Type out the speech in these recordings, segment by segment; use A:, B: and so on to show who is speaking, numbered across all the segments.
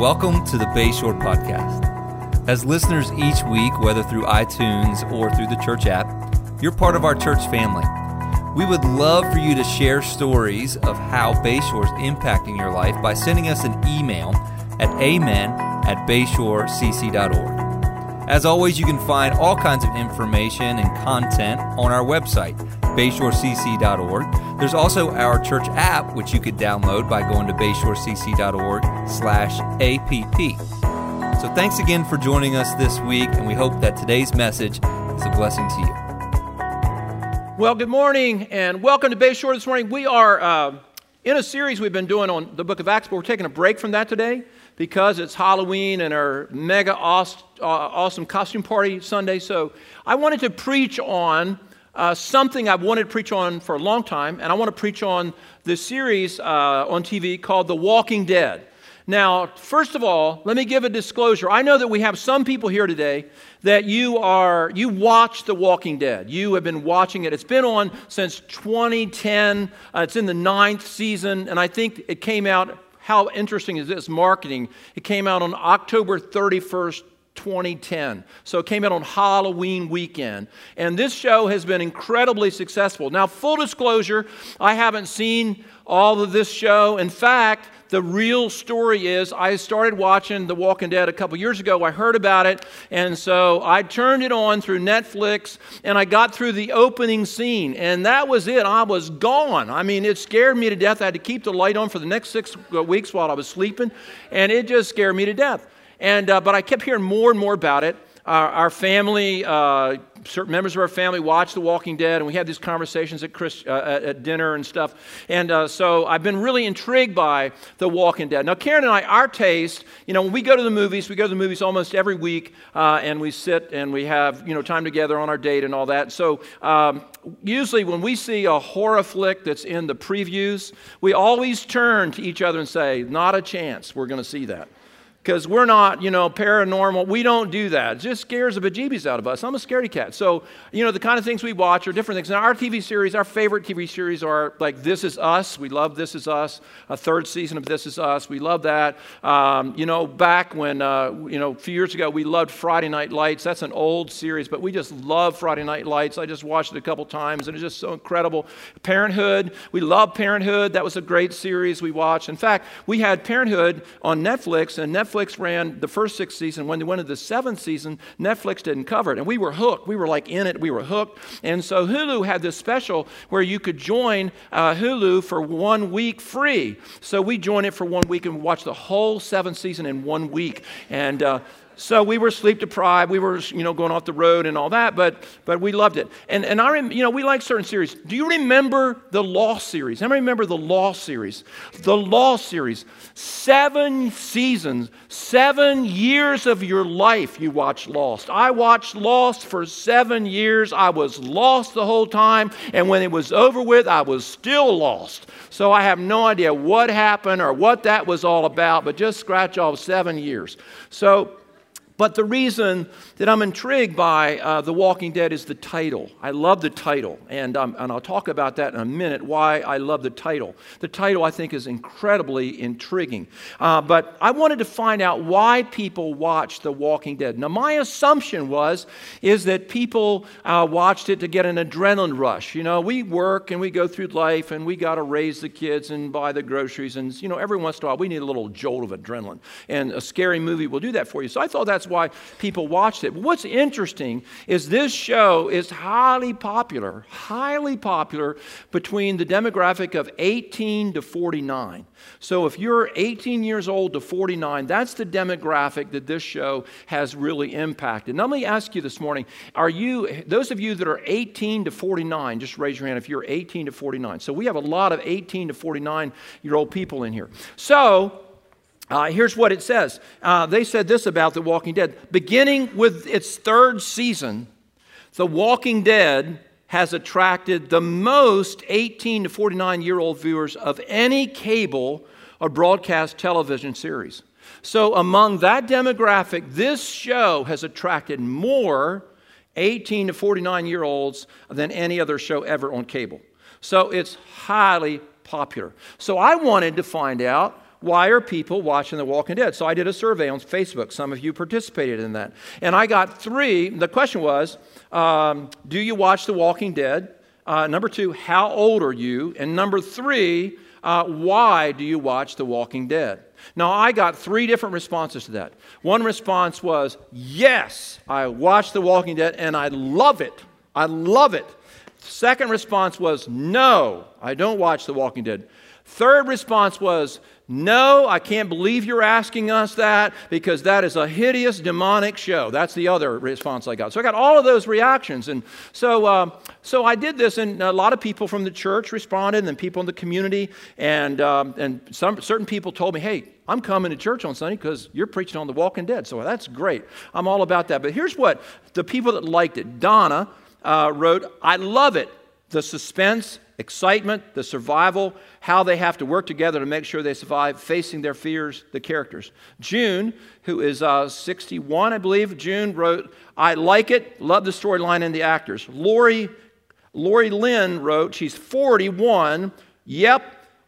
A: Welcome to the Bayshore Podcast. As listeners each week, whether through iTunes or through the church app, you're part of our church family. We would love for you to share stories of how Bayshore is impacting your life by sending us an email at amen at bayshorecc.org. As always, you can find all kinds of information and content on our website, bayshorecc.org. There's also our church app, which you could download by going to bayshorecc.org slash app. So thanks again for joining us this week, and we hope that today's message is a blessing to you.
B: Well, good morning, and welcome to Bayshore this morning. We are uh, in a series we've been doing on the book of Acts, but we're taking a break from that today because it's Halloween and our mega uh, awesome costume party Sunday. So I wanted to preach on uh, something I've wanted to preach on for a long time, and I want to preach on this series uh, on TV called The Walking Dead. Now, first of all, let me give a disclosure. I know that we have some people here today that you are you watch The Walking Dead. You have been watching it. It's been on since 2010. Uh, it's in the ninth season, and I think it came out how interesting is this marketing? It came out on October 31st, 2010. So it came out on Halloween weekend. And this show has been incredibly successful. Now, full disclosure, I haven't seen all of this show. In fact, the real story is I started watching The Walking Dead a couple years ago. I heard about it, and so I turned it on through Netflix and I got through the opening scene, and that was it. I was gone. I mean, it scared me to death. I had to keep the light on for the next six weeks while I was sleeping, and it just scared me to death. And, uh, but I kept hearing more and more about it. Our, our family, uh, certain members of our family watched The Walking Dead, and we had these conversations at, uh, at, dinner and stuff. And uh, so I've been really intrigued by The Walking Dead. Now, Karen and I, our taste, you know, when we go to the movies, we go to the movies almost every week, uh, and we sit and we have, you know, time together on our date and all that. So um, usually when we see a horror flick that's in the previews, we always turn to each other and say, not a chance we're going to see that because we're not, you know, paranormal. We don't do that. It just scares the bejeebies out of us. I'm a scaredy cat. So, you know, the kind of things we watch are different things. Now, our TV series, our favorite TV series are like This Is Us. We love This Is Us. A third season of This Is Us. We love that. Um, you know, back when, uh, you know, a few years ago, we loved Friday Night Lights. That's an old series, but we just love Friday Night Lights. I just watched it a couple times, and it's just so incredible. Parenthood. We love Parenthood. That was a great series we watched. In fact, we had Parenthood on Netflix, and Netflix Netflix ran the first six seasons. When they went to the seventh season, Netflix didn't cover it. And we were hooked. We were like in it. We were hooked. And so Hulu had this special where you could join uh, Hulu for one week free. So we joined it for one week and watched the whole seventh season in one week. And uh, so we were sleep deprived. We were, you know, going off the road and all that, but, but we loved it. And, and I, rem- you know, we like certain series. Do you remember the Lost series? Many remember the Lost series? The Lost series. Seven seasons, seven years of your life you watched Lost. I watched Lost for seven years. I was lost the whole time. And when it was over with, I was still lost. So I have no idea what happened or what that was all about, but just scratch off seven years. So, but the reason that I'm intrigued by uh, The Walking Dead is the title. I love the title, and, um, and I'll talk about that in a minute why I love the title. The title, I think, is incredibly intriguing. Uh, but I wanted to find out why people watch The Walking Dead. Now, my assumption was is that people uh, watched it to get an adrenaline rush. You know, we work and we go through life, and we got to raise the kids and buy the groceries, and you know, every once in a while we need a little jolt of adrenaline, and a scary movie will do that for you. So I thought that's why people watched it. But what's interesting is this show is highly popular, highly popular between the demographic of 18 to 49. So if you're 18 years old to 49, that's the demographic that this show has really impacted. Now, let me ask you this morning are you, those of you that are 18 to 49, just raise your hand if you're 18 to 49. So we have a lot of 18 to 49 year old people in here. So, uh, here's what it says. Uh, they said this about The Walking Dead. Beginning with its third season, The Walking Dead has attracted the most 18 to 49 year old viewers of any cable or broadcast television series. So, among that demographic, this show has attracted more 18 to 49 year olds than any other show ever on cable. So, it's highly popular. So, I wanted to find out why are people watching The Walking Dead? So I did a survey on Facebook. Some of you participated in that. And I got three. The question was um, Do you watch The Walking Dead? Uh, number two, how old are you? And number three, uh, why do you watch The Walking Dead? Now, I got three different responses to that. One response was, Yes, I watch The Walking Dead and I love it. I love it. Second response was, No, I don't watch The Walking Dead. Third response was, No, I can't believe you're asking us that because that is a hideous demonic show. That's the other response I got. So I got all of those reactions. And so, uh, so I did this, and a lot of people from the church responded, and people in the community, and, um, and some, certain people told me, Hey, I'm coming to church on Sunday because you're preaching on the walking dead. So that's great. I'm all about that. But here's what the people that liked it Donna uh, wrote, I love it. The suspense, excitement, the survival, how they have to work together to make sure they survive, facing their fears, the characters. June, who is uh, 61, I believe, June wrote, I like it, love the storyline and the actors. Lori, Lori Lynn wrote, she's 41, yep,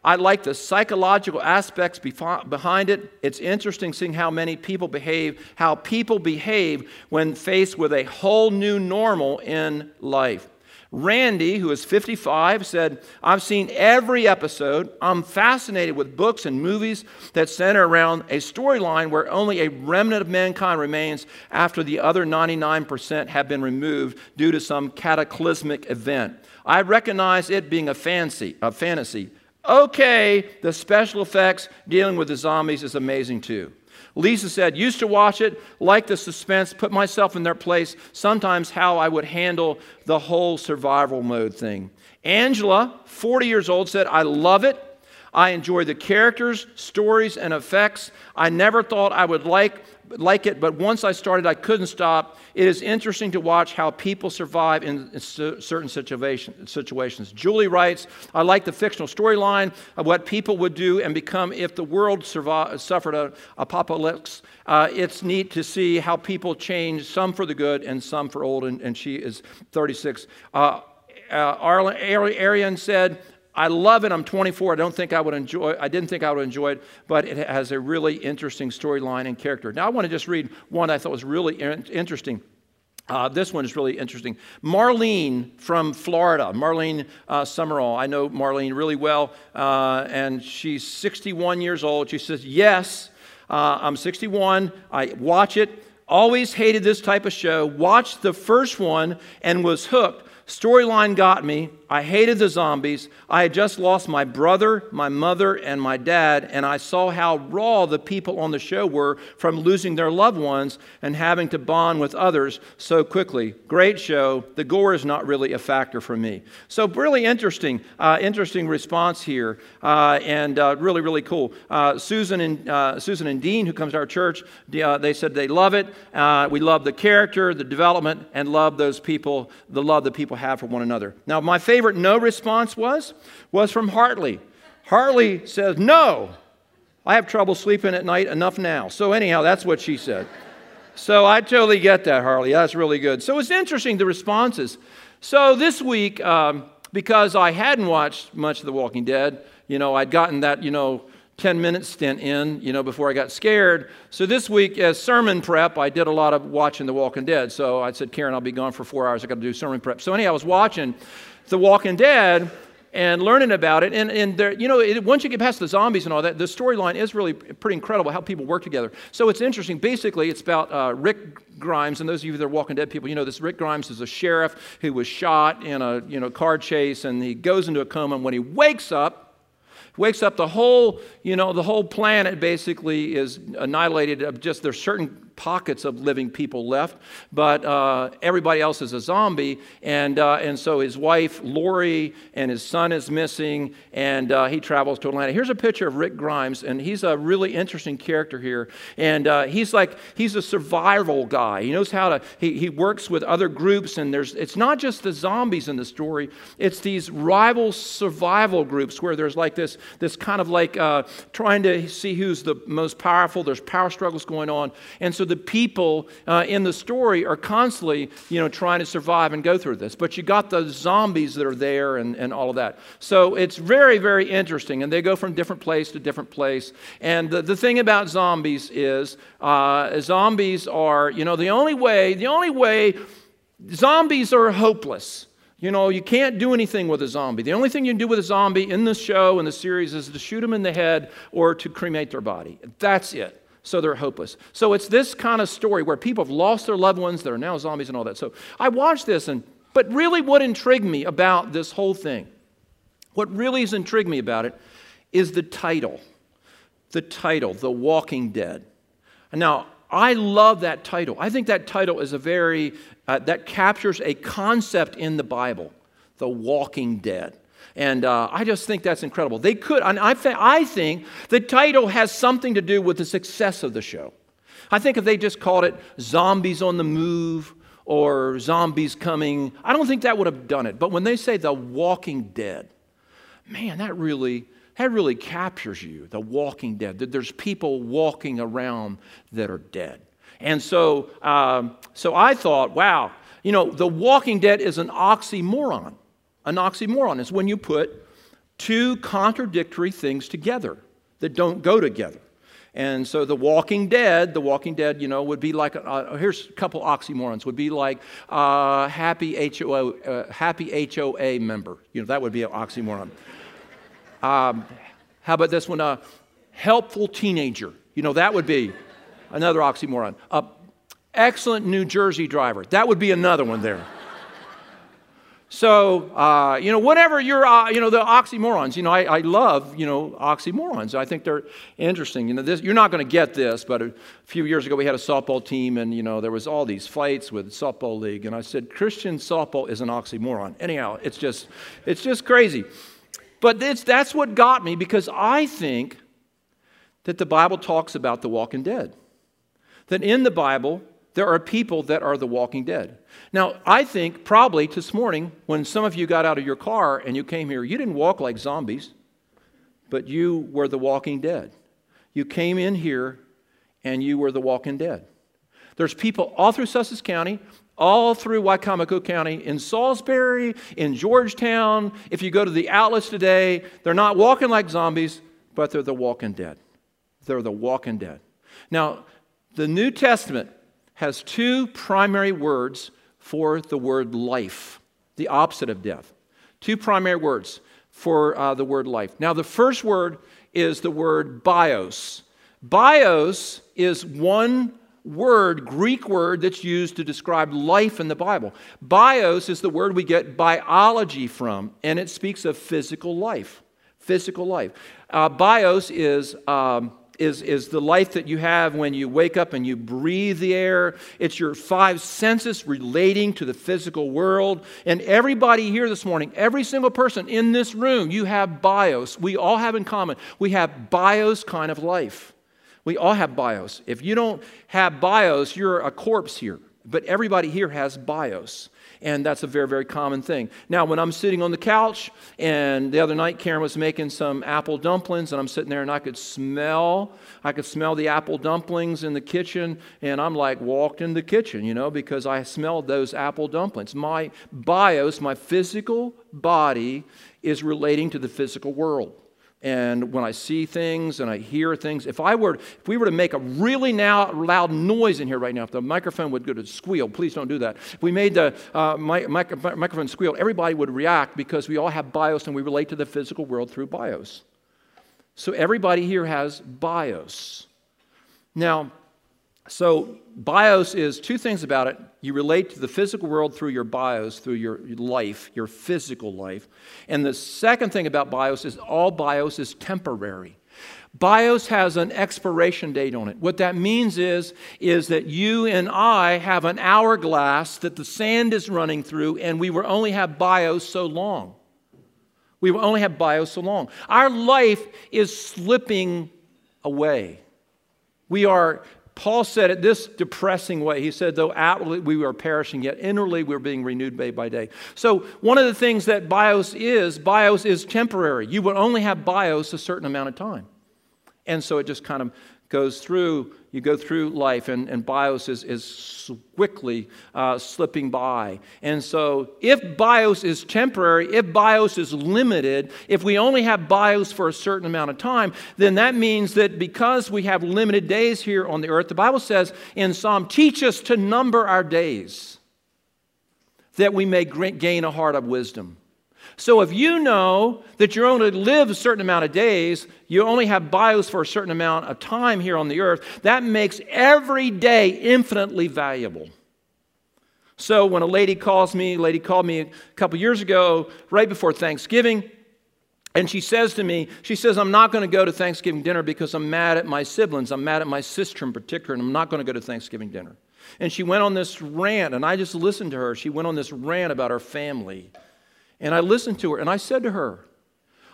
B: I like the psychological aspects behind it. It's interesting seeing how many people behave, how people behave when faced with a whole new normal in life. Randy, who is 55, said, I've seen every episode. I'm fascinated with books and movies that center around a storyline where only a remnant of mankind remains after the other 99% have been removed due to some cataclysmic event. I recognize it being a fancy, a fantasy. Okay, the special effects dealing with the zombies is amazing too. Lisa said, used to watch it, like the suspense, put myself in their place, sometimes how I would handle the whole survival mode thing. Angela, 40 years old, said, I love it. I enjoy the characters, stories, and effects. I never thought I would like like it, but once I started, I couldn't stop. It is interesting to watch how people survive in certain situation, situations. Julie writes, I like the fictional storyline of what people would do and become if the world survived, suffered an apocalypse. Uh, it's neat to see how people change, some for the good and some for old, and, and she is 36. Uh, uh, Arian said, I love it. I'm 24. I don't think I would enjoy. I didn't think I would enjoy it, but it has a really interesting storyline and character. Now I want to just read one I thought was really interesting. Uh, this one is really interesting. Marlene from Florida, Marlene uh, Summerall. I know Marlene really well, uh, and she's 61 years old. She says, Yes, uh, I'm 61. I watch it. Always hated this type of show. Watched the first one and was hooked. Storyline got me. I hated the zombies. I had just lost my brother, my mother, and my dad, and I saw how raw the people on the show were from losing their loved ones and having to bond with others so quickly. Great show. The gore is not really a factor for me. So, really interesting, uh, interesting response here, uh, and uh, really, really cool. Uh, Susan and uh, Susan and Dean, who comes to our church, uh, they said they love it. we love the character, the development, and love those people, the love that people have for one another. Now, my favorite favorite no response was? Was from Hartley. Hartley says, No, I have trouble sleeping at night enough now. So, anyhow, that's what she said. So, I totally get that, Hartley. That's really good. So, it's interesting the responses. So, this week, um, because I hadn't watched much of The Walking Dead, you know, I'd gotten that, you know, 10 minute stint in, you know, before I got scared. So this week, as sermon prep, I did a lot of watching The Walking Dead. So I said, Karen, I'll be gone for four hours. I got to do sermon prep. So anyhow, I was watching The Walking Dead and learning about it. And, and there, you know, it, once you get past the zombies and all that, the storyline is really pretty incredible how people work together. So it's interesting. Basically, it's about uh, Rick Grimes, and those of you that are Walking Dead people, you know this. Rick Grimes is a sheriff who was shot in a you know car chase, and he goes into a coma. And when he wakes up, wakes up the whole you know the whole planet basically is annihilated just there's certain pockets of living people left, but uh, everybody else is a zombie. And, uh, and so his wife, Lori, and his son is missing, and uh, he travels to Atlanta. Here's a picture of Rick Grimes, and he's a really interesting character here. And uh, he's like, he's a survival guy. He knows how to, he, he works with other groups, and there's, it's not just the zombies in the story, it's these rival survival groups where there's like this, this kind of like uh, trying to see who's the most powerful. There's power struggles going on. And so so the people uh, in the story are constantly, you know, trying to survive and go through this. But you got the zombies that are there and, and all of that. So it's very, very interesting. And they go from different place to different place. And the, the thing about zombies is uh, zombies are, you know, the only way, the only way, zombies are hopeless. You know, you can't do anything with a zombie. The only thing you can do with a zombie in the show, in the series, is to shoot them in the head or to cremate their body. That's it. So they're hopeless. So it's this kind of story where people have lost their loved ones that are now zombies and all that. So I watched this, and but really, what intrigued me about this whole thing, what really has intrigued me about it, is the title. The title, The Walking Dead. Now, I love that title. I think that title is a very, uh, that captures a concept in the Bible, the walking dead. And uh, I just think that's incredible. They could, and I, I think the title has something to do with the success of the show. I think if they just called it Zombies on the Move or Zombies Coming, I don't think that would have done it. But when they say The Walking Dead, man, that really that really captures you, the walking dead, there's people walking around that are dead. And so, um, so I thought, wow, you know, the walking dead is an oxymoron. An oxymoron is when you put two contradictory things together that don't go together. And so the Walking Dead, the Walking Dead, you know, would be like, uh, here's a couple oxymorons, would be like uh, happy, HOA, uh, happy HOA member. You know, that would be an oxymoron. Um, how about this one? A helpful teenager. You know, that would be another oxymoron. A excellent New Jersey driver. That would be another one there. So, uh, you know, whatever you're, uh, you know, the oxymorons, you know, I, I, love, you know, oxymorons. I think they're interesting. You know, this, you're not going to get this, but a few years ago we had a softball team and, you know, there was all these fights with softball league. And I said, Christian softball is an oxymoron. Anyhow, it's just, it's just crazy. But that's what got me because I think that the Bible talks about the walking dead. That in the Bible, there are people that are the walking dead. Now, I think probably this morning, when some of you got out of your car and you came here, you didn't walk like zombies, but you were the walking dead. You came in here and you were the walking dead. There's people all through Sussex County all through Wicomico County, in Salisbury, in Georgetown. If you go to the outlets today, they're not walking like zombies, but they're the walking dead. They're the walking dead. Now, the New Testament has two primary words for the word life, the opposite of death. Two primary words for uh, the word life. Now, the first word is the word bios. Bios is one word, Greek word, that's used to describe life in the Bible. Bios is the word we get biology from, and it speaks of physical life. Physical life. Uh, bios is. Um, is, is the life that you have when you wake up and you breathe the air. It's your five senses relating to the physical world. And everybody here this morning, every single person in this room, you have bios. We all have in common. We have bios kind of life. We all have bios. If you don't have bios, you're a corpse here. But everybody here has bios. And that's a very, very common thing. Now, when I'm sitting on the couch, and the other night Karen was making some apple dumplings, and I'm sitting there and I could smell, I could smell the apple dumplings in the kitchen, and I'm like walked in the kitchen, you know, because I smelled those apple dumplings. My bios, my physical body, is relating to the physical world and when I see things and I hear things, if I were, if we were to make a really now, loud noise in here right now, if the microphone would go to squeal, please don't do that. If we made the uh, mic- mic- microphone squeal, everybody would react because we all have bios and we relate to the physical world through bios. So everybody here has bios. Now, so, bios is two things about it. You relate to the physical world through your bios, through your life, your physical life. And the second thing about bios is all bios is temporary. Bios has an expiration date on it. What that means is, is that you and I have an hourglass that the sand is running through, and we will only have bios so long. We will only have bios so long. Our life is slipping away. We are Paul said it this depressing way. He said, though outwardly we are perishing, yet inwardly we're being renewed day by day. So, one of the things that bios is, bios is temporary. You will only have bios a certain amount of time. And so it just kind of goes through, you go through life, and, and bios is, is quickly uh, slipping by. And so, if bios is temporary, if bios is limited, if we only have bios for a certain amount of time, then that means that because we have limited days here on the earth, the Bible says in Psalm, teach us to number our days that we may gain a heart of wisdom. So if you know that you're only live a certain amount of days, you only have bios for a certain amount of time here on the earth, that makes every day infinitely valuable. So when a lady calls me, a lady called me a couple years ago, right before Thanksgiving, and she says to me, she says, I'm not going to go to Thanksgiving dinner because I'm mad at my siblings. I'm mad at my sister in particular, and I'm not going to go to Thanksgiving dinner. And she went on this rant, and I just listened to her. She went on this rant about her family. And I listened to her and I said to her,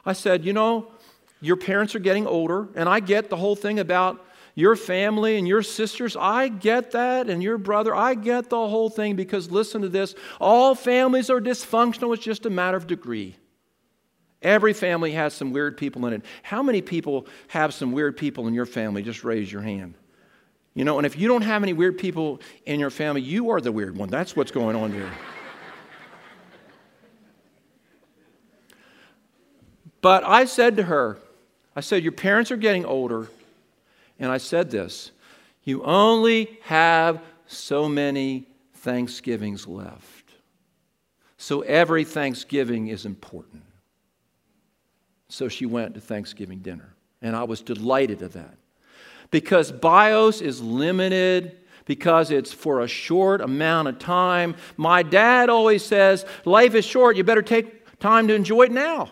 B: I said, You know, your parents are getting older, and I get the whole thing about your family and your sisters. I get that, and your brother. I get the whole thing because listen to this all families are dysfunctional, it's just a matter of degree. Every family has some weird people in it. How many people have some weird people in your family? Just raise your hand. You know, and if you don't have any weird people in your family, you are the weird one. That's what's going on here. But I said to her, I said, Your parents are getting older. And I said this You only have so many Thanksgivings left. So every Thanksgiving is important. So she went to Thanksgiving dinner. And I was delighted at that. Because bios is limited, because it's for a short amount of time. My dad always says, Life is short, you better take time to enjoy it now.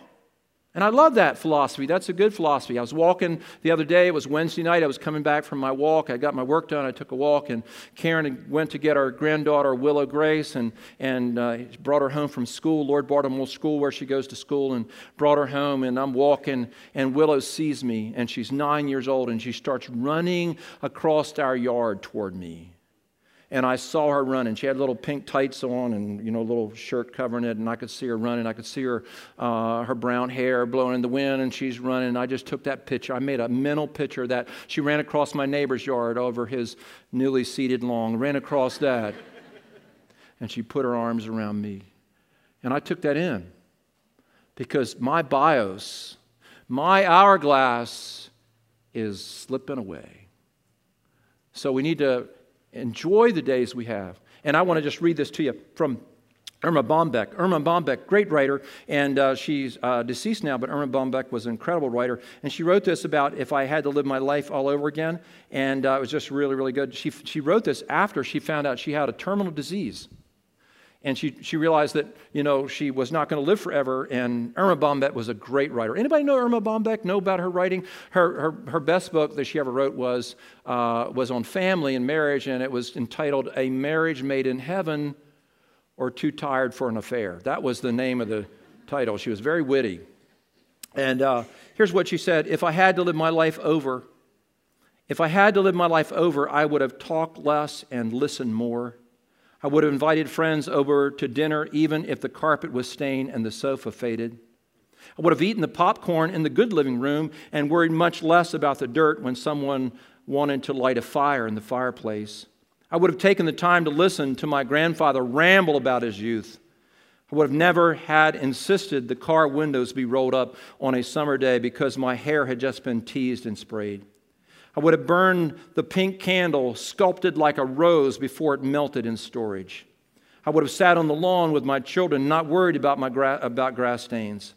B: And I love that philosophy. That's a good philosophy. I was walking the other day. It was Wednesday night. I was coming back from my walk. I got my work done. I took a walk, and Karen went to get our granddaughter, Willow Grace, and, and uh, brought her home from school, Lord Baltimore School, where she goes to school, and brought her home. And I'm walking, and Willow sees me, and she's nine years old, and she starts running across our yard toward me and I saw her running. She had little pink tights on and you know a little shirt covering it, and I could see her running. I could see her uh, her brown hair blowing in the wind, and she's running. I just took that picture. I made a mental picture that she ran across my neighbor's yard over his newly seeded lawn. Ran across that, and she put her arms around me, and I took that in because my bios, my hourglass, is slipping away. So we need to Enjoy the days we have. And I want to just read this to you from Erma Bombeck. Erma Bombeck, great writer, and uh, she's uh, deceased now, but Erma Bombeck was an incredible writer. And she wrote this about if I had to live my life all over again, and uh, it was just really, really good. She, she wrote this after she found out she had a terminal disease and she, she realized that you know she was not going to live forever. And erma bombeck was a great writer. Anybody know erma bombeck? Know about her writing? Her, her, her best book that she ever wrote was, uh, was on family and marriage and it was entitled a marriage made in heaven or too tired for an affair. That was the name of the title. She was very witty. And uh, here's what she said. If i had to live my life over if i had to live my life over i would have talked less and listened more I would have invited friends over to dinner even if the carpet was stained and the sofa faded. I would have eaten the popcorn in the good living room and worried much less about the dirt when someone wanted to light a fire in the fireplace. I would have taken the time to listen to my grandfather ramble about his youth. I would have never had insisted the car windows be rolled up on a summer day because my hair had just been teased and sprayed. I would have burned the pink candle sculpted like a rose before it melted in storage. I would have sat on the lawn with my children, not worried about, my gra- about grass stains.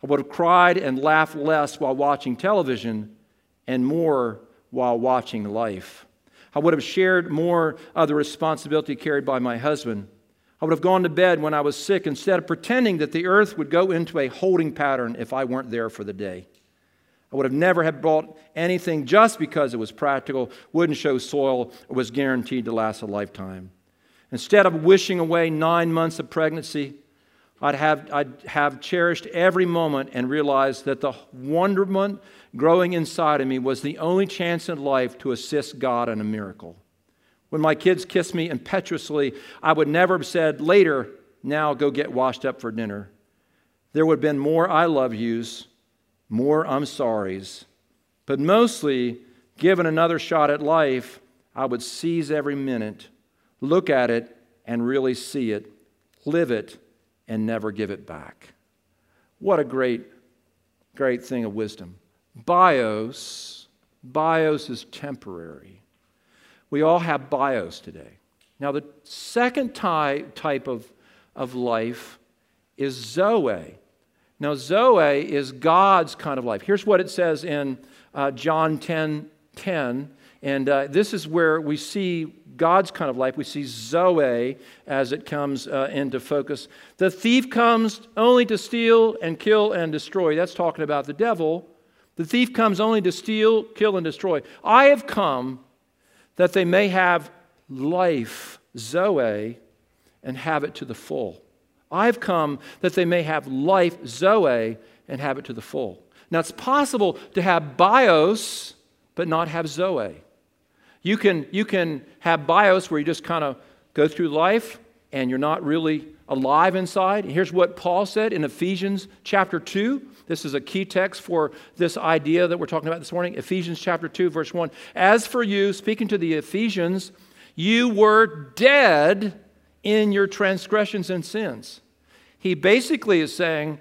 B: I would have cried and laughed less while watching television and more while watching life. I would have shared more of the responsibility carried by my husband. I would have gone to bed when I was sick instead of pretending that the earth would go into a holding pattern if I weren't there for the day. I would have never have bought anything just because it was practical, wouldn't show soil, or was guaranteed to last a lifetime. Instead of wishing away nine months of pregnancy, I'd have, I'd have cherished every moment and realized that the wonderment growing inside of me was the only chance in life to assist God in a miracle. When my kids kissed me impetuously, I would never have said, later, now go get washed up for dinner. There would have been more I love yous more I'm sorries But mostly, given another shot at life, I would seize every minute, look at it, and really see it, live it, and never give it back. What a great, great thing of wisdom. Bios, bios is temporary. We all have bios today. Now, the second ty- type of, of life is Zoe. Now, Zoe is God's kind of life. Here's what it says in uh, John 10 10. And uh, this is where we see God's kind of life. We see Zoe as it comes uh, into focus. The thief comes only to steal and kill and destroy. That's talking about the devil. The thief comes only to steal, kill, and destroy. I have come that they may have life, Zoe, and have it to the full. I've come that they may have life, Zoe, and have it to the full. Now, it's possible to have bios, but not have Zoe. You can, you can have bios where you just kind of go through life and you're not really alive inside. Here's what Paul said in Ephesians chapter 2. This is a key text for this idea that we're talking about this morning. Ephesians chapter 2, verse 1. As for you, speaking to the Ephesians, you were dead in your transgressions and sins. He basically is saying,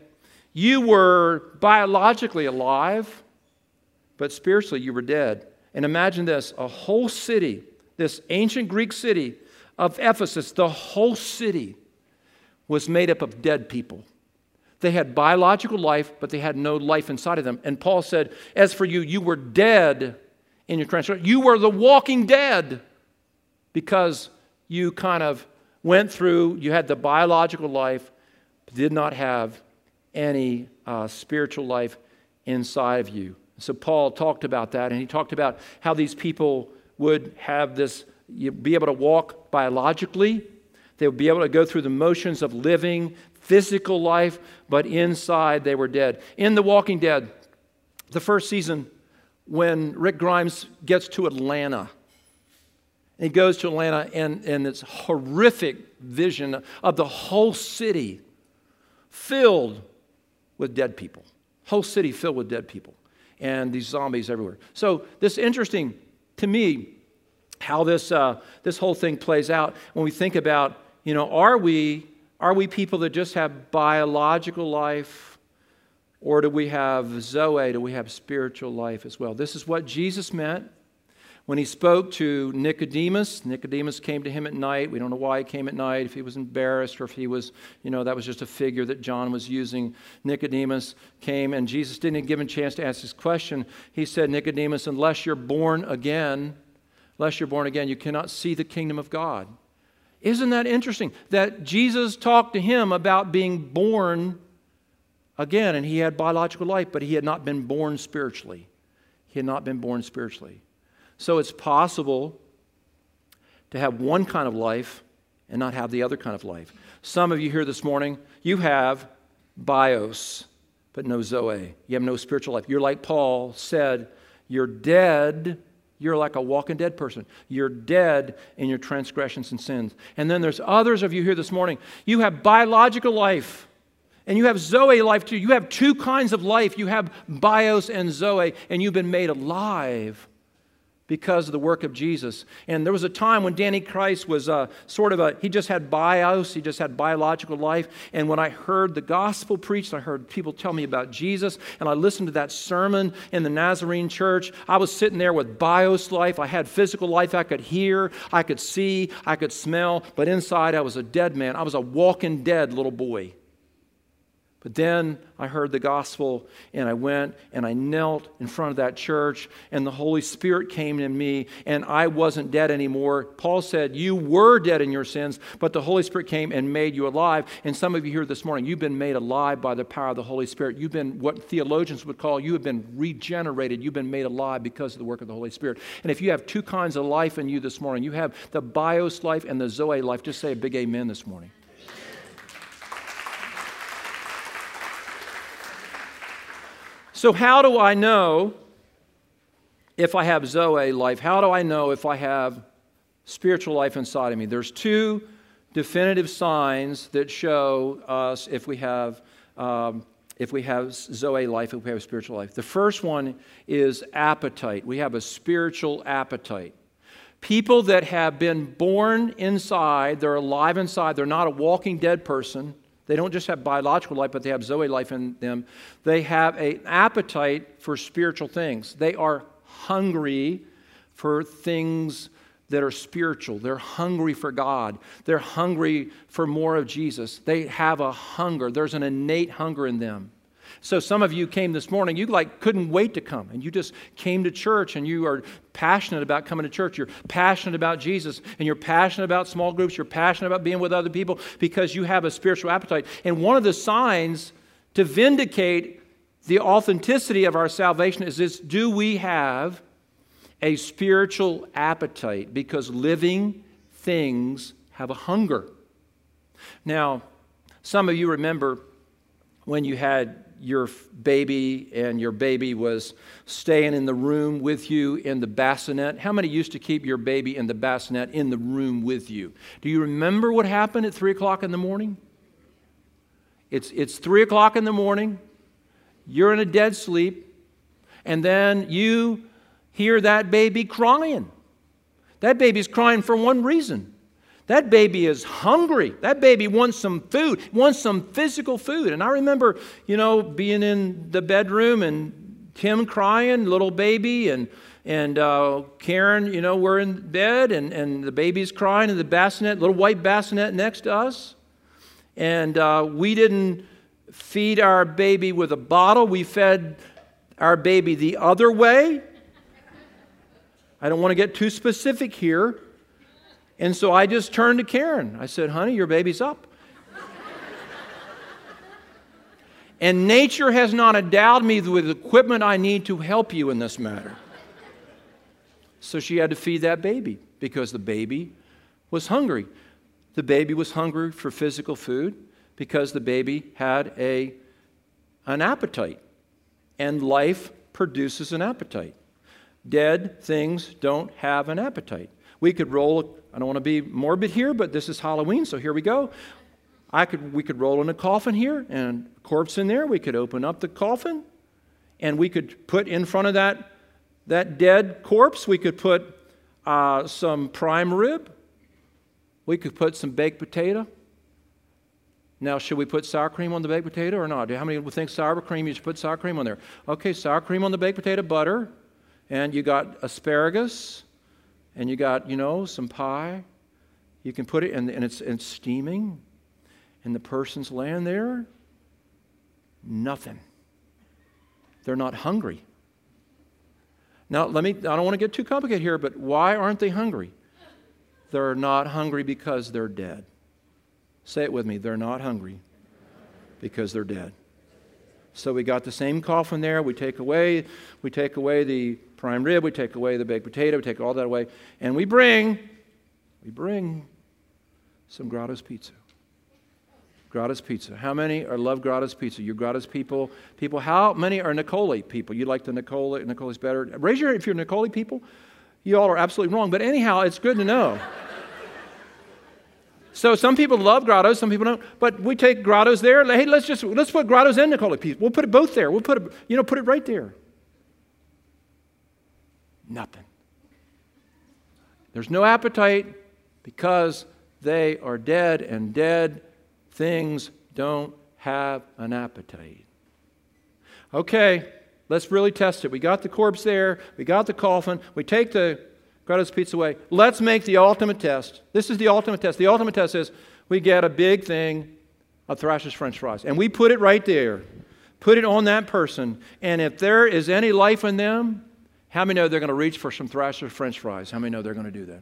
B: you were biologically alive, but spiritually you were dead. And imagine this a whole city, this ancient Greek city of Ephesus, the whole city was made up of dead people. They had biological life, but they had no life inside of them. And Paul said, As for you, you were dead in your transgression. You were the walking dead because you kind of went through, you had the biological life, but did not have any uh, spiritual life inside of you. So Paul talked about that, and he talked about how these people would have this, be able to walk biologically. They would be able to go through the motions of living physical life, but inside they were dead. In The Walking Dead, the first season, when Rick Grimes gets to Atlanta, he goes to Atlanta, and, and it's horrific vision of the whole city filled with dead people. Whole city filled with dead people and these zombies everywhere. So this is interesting to me how this uh, this whole thing plays out when we think about you know are we are we people that just have biological life or do we have zoe do we have spiritual life as well this is what jesus meant when he spoke to Nicodemus, Nicodemus came to him at night. We don't know why he came at night, if he was embarrassed or if he was, you know, that was just a figure that John was using. Nicodemus came, and Jesus didn't give him a chance to ask his question. He said, Nicodemus, unless you're born again, unless you're born again, you cannot see the kingdom of God. Isn't that interesting? That Jesus talked to him about being born again, and he had biological life, but he had not been born spiritually. He had not been born spiritually. So it's possible to have one kind of life and not have the other kind of life. Some of you here this morning, you have bios, but no Zoe. You have no spiritual life. You're like Paul said, you're dead. You're like a walking dead person. You're dead in your transgressions and sins. And then there's others of you here this morning. You have biological life and you have Zoe life too. You have two kinds of life. You have bios and Zoe, and you've been made alive because of the work of Jesus. And there was a time when Danny Christ was uh, sort of a, he just had bios, he just had biological life. And when I heard the gospel preached, I heard people tell me about Jesus, and I listened to that sermon in the Nazarene church. I was sitting there with bios life. I had physical life. I could hear, I could see, I could smell, but inside I was a dead man. I was a walking dead little boy. But then I heard the gospel and I went and I knelt in front of that church and the Holy Spirit came in me and I wasn't dead anymore. Paul said, You were dead in your sins, but the Holy Spirit came and made you alive. And some of you here this morning, you've been made alive by the power of the Holy Spirit. You've been what theologians would call, you have been regenerated. You've been made alive because of the work of the Holy Spirit. And if you have two kinds of life in you this morning, you have the bios life and the Zoe life, just say a big amen this morning. So, how do I know if I have Zoe life? How do I know if I have spiritual life inside of me? There's two definitive signs that show us if we have um, if we have Zoe life, if we have spiritual life. The first one is appetite. We have a spiritual appetite. People that have been born inside, they're alive inside, they're not a walking dead person. They don't just have biological life, but they have Zoe life in them. They have an appetite for spiritual things. They are hungry for things that are spiritual. They're hungry for God. They're hungry for more of Jesus. They have a hunger. There's an innate hunger in them. So some of you came this morning, you like couldn't wait to come and you just came to church and you are passionate about coming to church. You're passionate about Jesus and you're passionate about small groups. You're passionate about being with other people because you have a spiritual appetite. And one of the signs to vindicate the authenticity of our salvation is this do we have a spiritual appetite because living things have a hunger. Now, some of you remember when you had your baby and your baby was staying in the room with you in the bassinet. How many used to keep your baby in the bassinet in the room with you? Do you remember what happened at 3 o'clock in the morning? It's, it's 3 o'clock in the morning, you're in a dead sleep, and then you hear that baby crying. That baby's crying for one reason. That baby is hungry. That baby wants some food, wants some physical food. And I remember, you know, being in the bedroom and Tim crying, little baby, and and uh, Karen, you know, we're in bed and, and the baby's crying in the bassinet, little white bassinet next to us. And uh, we didn't feed our baby with a bottle, we fed our baby the other way I don't want to get too specific here. And so I just turned to Karen. I said, honey, your baby's up. and nature has not endowed me with equipment I need to help you in this matter. So she had to feed that baby because the baby was hungry. The baby was hungry for physical food because the baby had a, an appetite. And life produces an appetite. Dead things don't have an appetite. We could roll, I don't want to be morbid here, but this is Halloween, so here we go. I could, we could roll in a coffin here and corpse in there. We could open up the coffin and we could put in front of that, that dead corpse, we could put uh, some prime rib. We could put some baked potato. Now, should we put sour cream on the baked potato or not? How many would think sour cream? You should put sour cream on there. Okay, sour cream on the baked potato, butter, and you got asparagus, and you got, you know, some pie. You can put it, in, and it's, it's steaming, and the person's laying there. Nothing. They're not hungry. Now, let me, I don't want to get too complicated here, but why aren't they hungry? They're not hungry because they're dead. Say it with me. They're not hungry because they're dead. So we got the same coffin there. We take away, we take away the prime rib, we take away the baked potato, we take all that away, and we bring, we bring some Grotto's pizza. Grotto's Pizza. How many are love Grotto's Pizza? You Grotto's people. People. How many are Nicola people? You like the Nicola? Nicola's better. Raise your hand if you're Nicola people. You all are absolutely wrong. But anyhow, it's good to know. so some people love Grotto's, some people don't. But we take Grotto's there. Hey, let's just let's put Grotto's and Nicola Pizza. We'll put it both there. We'll put it, you know, put it right there. Nothing. There's no appetite because they are dead, and dead things don't have an appetite. Okay, let's really test it. We got the corpse there, we got the coffin, we take the Grotto's pizza away. Let's make the ultimate test. This is the ultimate test. The ultimate test is we get a big thing of Thrasher's French fries, and we put it right there. Put it on that person, and if there is any life in them, how many know they're going to reach for some Thrasher French fries? How many know they're going to do that?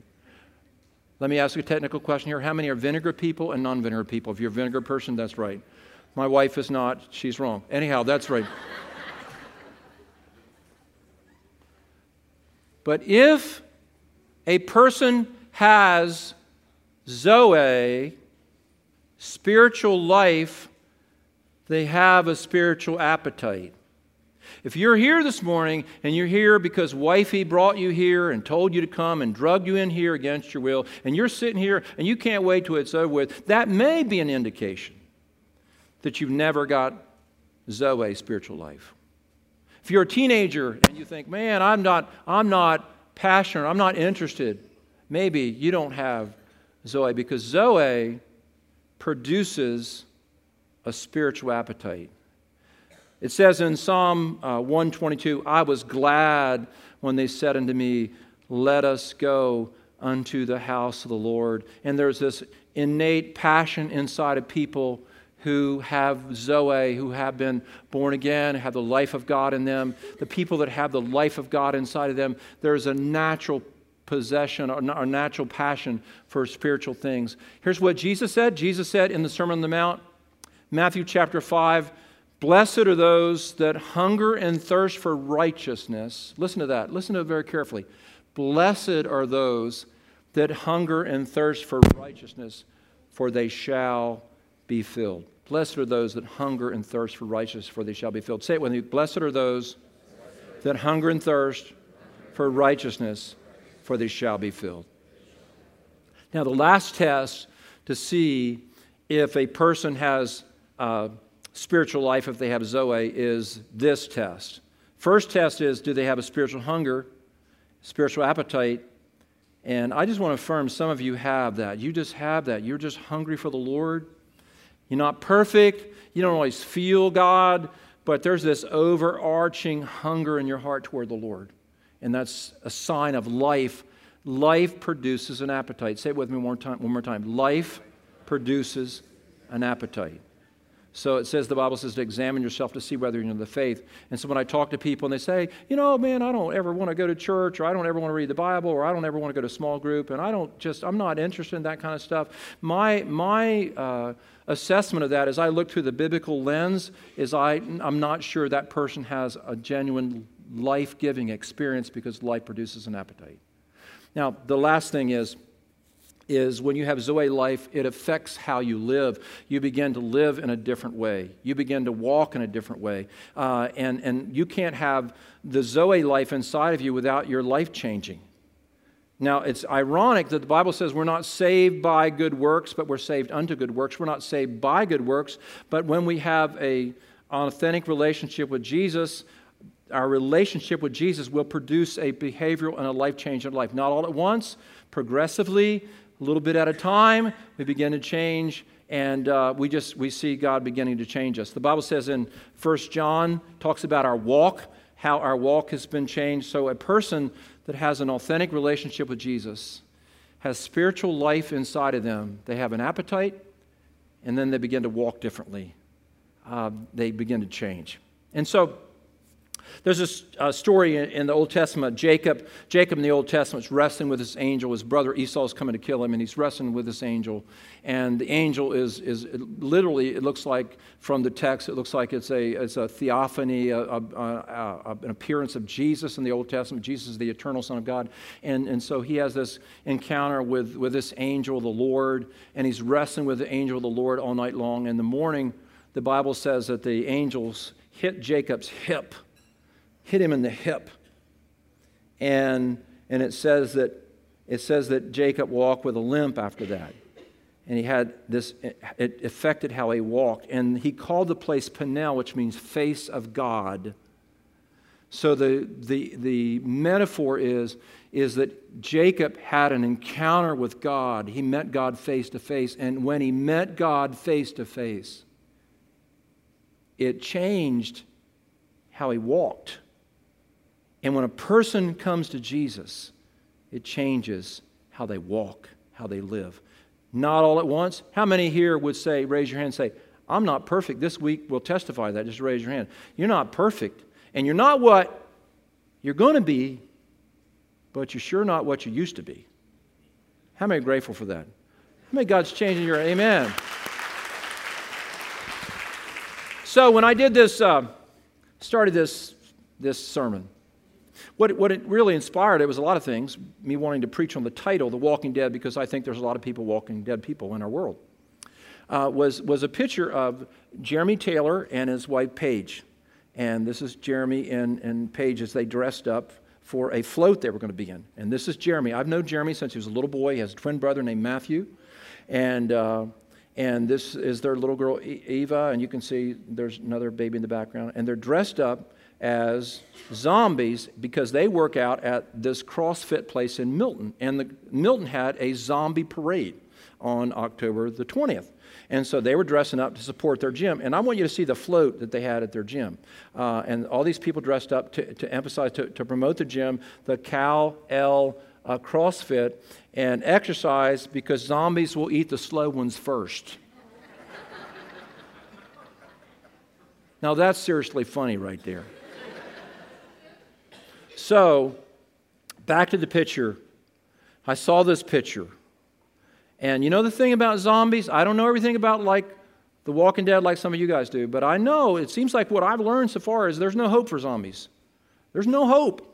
B: Let me ask you a technical question here. How many are vinegar people and non vinegar people? If you're a vinegar person, that's right. My wife is not. She's wrong. Anyhow, that's right. but if a person has Zoe, spiritual life, they have a spiritual appetite. If you're here this morning and you're here because wifey brought you here and told you to come and drugged you in here against your will, and you're sitting here and you can't wait till it's over with, that may be an indication that you've never got Zoe, spiritual life. If you're a teenager and you think, man, I'm not, I'm not passionate, I'm not interested, maybe you don't have Zoe because Zoe produces a spiritual appetite. It says in Psalm uh, 122, I was glad when they said unto me, Let us go unto the house of the Lord. And there's this innate passion inside of people who have Zoe, who have been born again, have the life of God in them. The people that have the life of God inside of them, there's a natural possession or natural passion for spiritual things. Here's what Jesus said Jesus said in the Sermon on the Mount, Matthew chapter 5. Blessed are those that hunger and thirst for righteousness. Listen to that. Listen to it very carefully. Blessed are those that hunger and thirst for righteousness, for they shall be filled. Blessed are those that hunger and thirst for righteousness, for they shall be filled. Say it with me. Blessed are those that hunger and thirst for righteousness, for they shall be filled. Now, the last test to see if a person has uh, spiritual life, if they have Zoe, is this test. First test is do they have a spiritual hunger, spiritual appetite? And I just want to affirm some of you have that. You just have that. You're just hungry for the Lord. You're not perfect. You don't always feel God, but there's this overarching hunger in your heart toward the Lord. And that's a sign of life. Life produces an appetite. Say it with me one more time. One more time. Life produces an appetite. So it says, the Bible says to examine yourself to see whether you're in the faith. And so when I talk to people and they say, you know, man, I don't ever want to go to church, or I don't ever want to read the Bible, or I don't ever want to go to small group, and I don't just, I'm not interested in that kind of stuff. My, my uh, assessment of that as I look through the biblical lens is I, I'm not sure that person has a genuine life giving experience because life produces an appetite. Now, the last thing is, is when you have Zoe life, it affects how you live. You begin to live in a different way. You begin to walk in a different way. Uh, and, and you can't have the Zoe life inside of you without your life changing. Now, it's ironic that the Bible says we're not saved by good works, but we're saved unto good works. We're not saved by good works, but when we have a authentic relationship with Jesus, our relationship with Jesus will produce a behavioral and a life change in life. Not all at once, progressively, a little bit at a time, we begin to change, and uh, we just we see God beginning to change us. The Bible says in 1 John talks about our walk, how our walk has been changed. So a person that has an authentic relationship with Jesus has spiritual life inside of them. They have an appetite, and then they begin to walk differently. Uh, they begin to change. And so there's a, a story in, in, the Old Testament. Jacob, Jacob in the Old Testament is wrestling with this angel. His brother Esau is coming to kill him, and he's wrestling with this angel. And the angel is, is literally, it looks like from the text, it looks like it's a, it's a theophany, a, a, an appearance of Jesus in the Old Testament. Jesus is the eternal Son of God. And, and so he has this encounter with, with this angel, the Lord, and he's wrestling with the angel the Lord all night long. In the morning, the Bible says that the angels hit Jacob's hip hit him in the hip. And, and it, says that, it says that Jacob walked with a limp after that. And he had this, it affected how he walked. And he called the place Peniel, which means face of God. So the, the, the metaphor is, is that Jacob had an encounter with God. He met God face to face. And when he met God face to face, it changed how he walked. And when a person comes to Jesus, it changes how they walk, how they live. Not all at once. How many here would say, raise your hand and say, I'm not perfect. This week we'll testify that. Just raise your hand. You're not perfect. And you're not what you're going to be, but you're sure not what you used to be. How many grateful for that? How many God's changing your amen? So when I did this, uh, started this, this sermon, what, what it really inspired, it was a lot of things. Me wanting to preach on the title, The Walking Dead, because I think there's a lot of people, walking dead people in our world, uh, was, was a picture of Jeremy Taylor and his wife Paige. And this is Jeremy and, and Paige as they dressed up for a float they were going to be in. And this is Jeremy. I've known Jeremy since he was a little boy. He has a twin brother named Matthew. And, uh, and this is their little girl Eva, and you can see there's another baby in the background, and they're dressed up as zombies because they work out at this CrossFit place in Milton, and the, Milton had a zombie parade on October the 20th. And so they were dressing up to support their gym. And I want you to see the float that they had at their gym. Uh, and all these people dressed up to, to emphasize, to, to promote the gym, the Cal L uh, CrossFit, and exercise because zombies will eat the slow ones first. now that's seriously funny right there. So, back to the picture. I saw this picture. And you know the thing about zombies? I don't know everything about like The Walking Dead like some of you guys do, but I know it seems like what I've learned so far is there's no hope for zombies. There's no hope.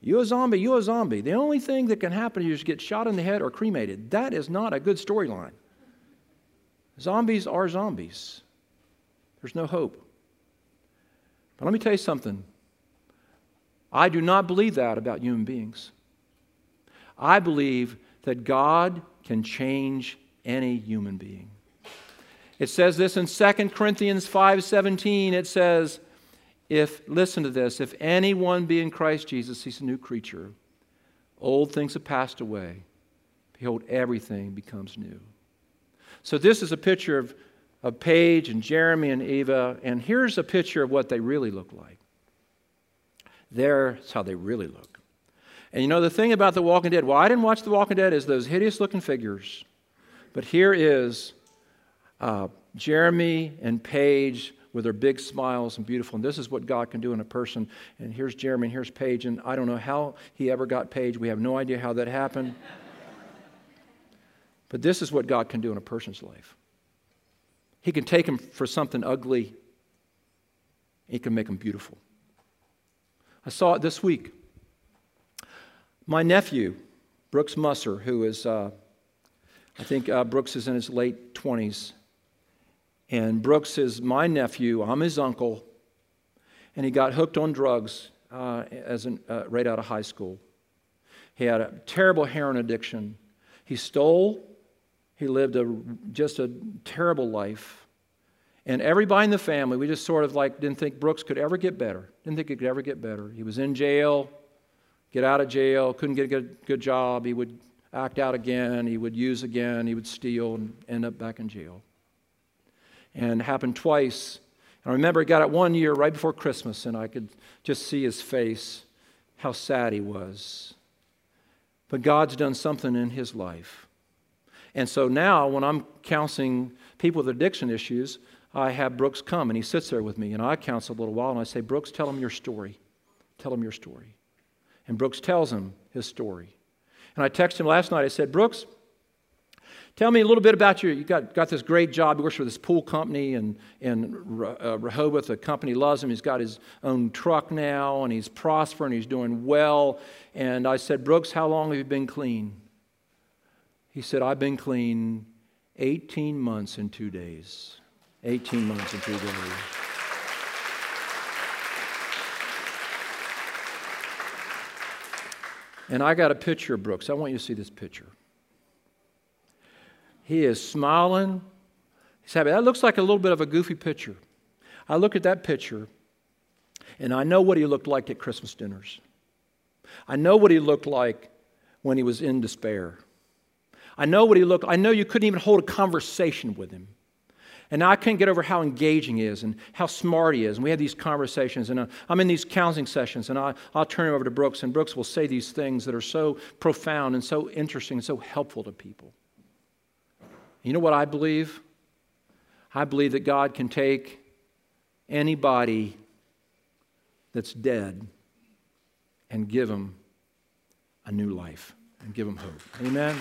B: You a zombie, you a zombie. The only thing that can happen is you get shot in the head or cremated. That is not a good storyline. Zombies are zombies. There's no hope. But let me tell you something. I do not believe that about human beings. I believe that God can change any human being. It says this in 2 Corinthians 5:17 it says if listen to this if anyone be in Christ Jesus he's a new creature old things have passed away behold everything becomes new. So this is a picture of of Paige and Jeremy and Eva and here's a picture of what they really look like. There's how they really look. And you know the thing about The Walking Dead, well, I didn't watch The Walking Dead, is those hideous looking figures. But here is uh, Jeremy and Paige with their big smiles and beautiful. And this is what God can do in a person. And here's Jeremy and here's Paige. And I don't know how he ever got Paige. We have no idea how that happened. but this is what God can do in a person's life. He can take him for something ugly, he can make them beautiful. I saw it this week. My nephew, Brooks Musser, who is, uh, I think uh, Brooks is in his late 20s. And Brooks is my nephew. I'm his uncle. And he got hooked on drugs uh, as an, uh, right out of high school. He had a terrible heroin addiction. He stole. He lived a, just a terrible life. And everybody in the family, we just sort of like didn't think Brooks could ever get better. Didn't think he could ever get better. He was in jail, get out of jail, couldn't get a good, good job. He would act out again, he would use again, he would steal, and end up back in jail. And happened twice. And I remember he got it one year right before Christmas, and I could just see his face, how sad he was. But God's done something in his life. And so now, when I'm counseling people with addiction issues, I have Brooks come and he sits there with me and I counsel a little while and I say, Brooks, tell him your story. Tell him your story. And Brooks tells him his story. And I texted him last night. I said, Brooks, tell me a little bit about you. You got, got this great job. He works for this pool company in, in uh, Rehoboth. The company loves him. He's got his own truck now and he's prospering. He's doing well. And I said, Brooks, how long have you been clean? He said, I've been clean 18 months and two days. 18 months and three days. And I got a picture of Brooks. I want you to see this picture. He is smiling. He's happy. That looks like a little bit of a goofy picture. I look at that picture, and I know what he looked like at Christmas dinners. I know what he looked like when he was in despair. I know what he looked I know you couldn't even hold a conversation with him. And I can't get over how engaging he is and how smart he is. And we have these conversations, and uh, I'm in these counseling sessions, and I, I'll turn it over to Brooks, and Brooks will say these things that are so profound and so interesting and so helpful to people. You know what I believe? I believe that God can take anybody that's dead and give them a new life and give them hope. Amen.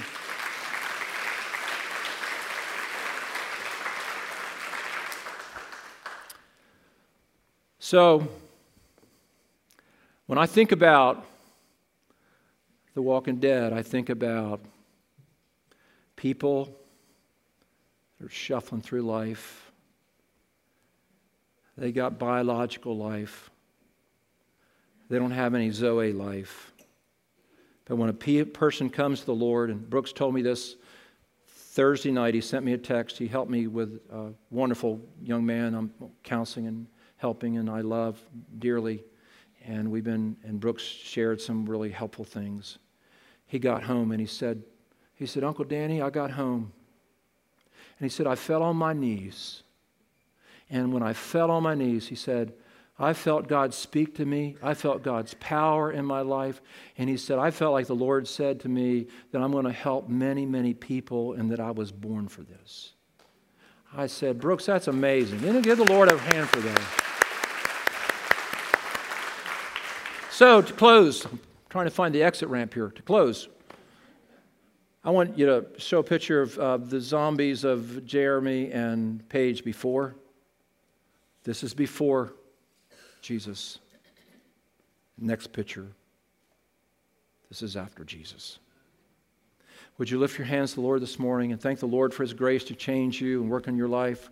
B: So, when I think about The Walking Dead, I think about people that are shuffling through life. They got biological life. They don't have any Zoe life. But when a person comes to the Lord, and Brooks told me this Thursday night, he sent me a text. He helped me with a wonderful young man I'm counseling and helping, and I love dearly. And we've been, and Brooks shared some really helpful things. He got home and he said, he said, Uncle Danny, I got home. And he said, I fell on my knees. And when I fell on my knees, he said, I felt God speak to me. I felt God's power in my life. And he said, I felt like the Lord said to me that I'm going to help many, many people and that I was born for this. I said, Brooks, that's amazing. Didn't give the Lord a hand for that? So, to close, I'm trying to find the exit ramp here. To close, I want you to show a picture of uh, the zombies of Jeremy and Paige before. This is before Jesus. Next picture. This is after Jesus. Would you lift your hands to the Lord this morning and thank the Lord for His grace to change you and work in your life?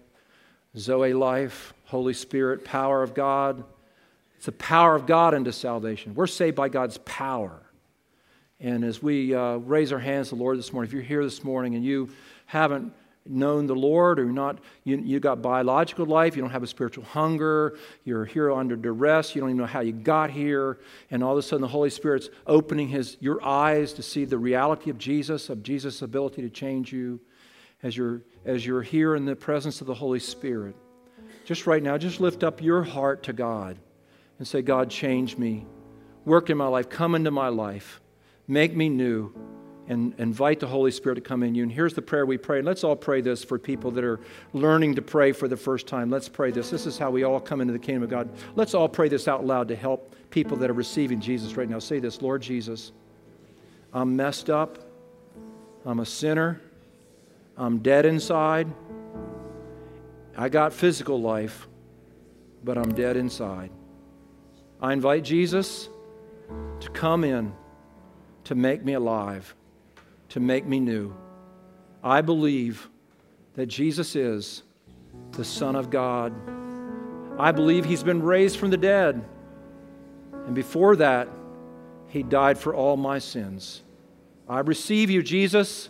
B: Zoe life, Holy Spirit, power of God. It's the power of God into salvation. We're saved by God's power. And as we uh, raise our hands to the Lord this morning, if you're here this morning and you haven't known the Lord, or not, you, you got biological life, you don't have a spiritual hunger, you're here under duress, you don't even know how you got here, and all of a sudden the Holy Spirit's opening his, your eyes to see the reality of Jesus, of Jesus' ability to change you as you're, as you're here in the presence of the Holy Spirit. Just right now, just lift up your heart to God and say, God, change me. Work in my life. Come into my life. Make me new and invite the Holy Spirit to come in you. And here's the prayer we pray. Let's all pray this for people that are learning to pray for the first time. Let's pray this. This is how we all come into the kingdom of God. Let's all pray this out loud to help people that are receiving Jesus right now. Say this Lord Jesus, I'm messed up. I'm a sinner. I'm dead inside. I got physical life, but I'm dead inside. I invite Jesus to come in to make me alive to make me new. I believe that Jesus is the Son of God. I believe He's been raised from the dead. And before that, He died for all my sins. I receive you, Jesus,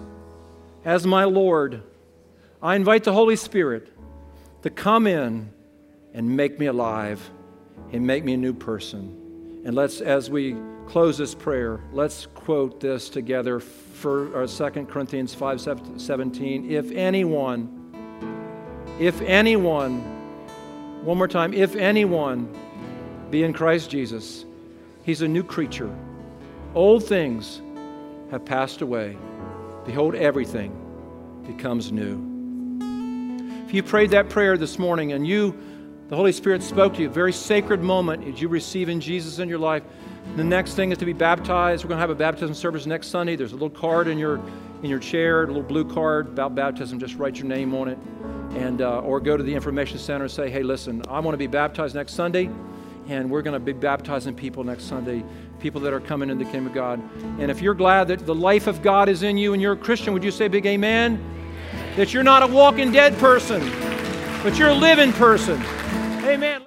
B: as my Lord. I invite the Holy Spirit to come in and make me alive and make me a new person. And let's, as we close this prayer, let's quote this together for uh, 2 Corinthians 5 17. If anyone, if anyone, one more time, if anyone be in Christ Jesus, he's a new creature. Old things have passed away. Behold, everything becomes new. If you prayed that prayer this morning and you, the Holy Spirit spoke to you, a very sacred moment as you receive in Jesus in your life, the next thing is to be baptized. We're going to have a baptism service next Sunday. There's a little card in your in your chair, a little blue card about baptism. Just write your name on it, and uh, or go to the information center and say, "Hey, listen, I want to be baptized next Sunday." and we're going to be baptizing people next Sunday, people that are coming in the kingdom of God. And if you're glad that the life of God is in you and you're a Christian, would you say big amen? That you're not a walking dead person, but you're a living person. Amen.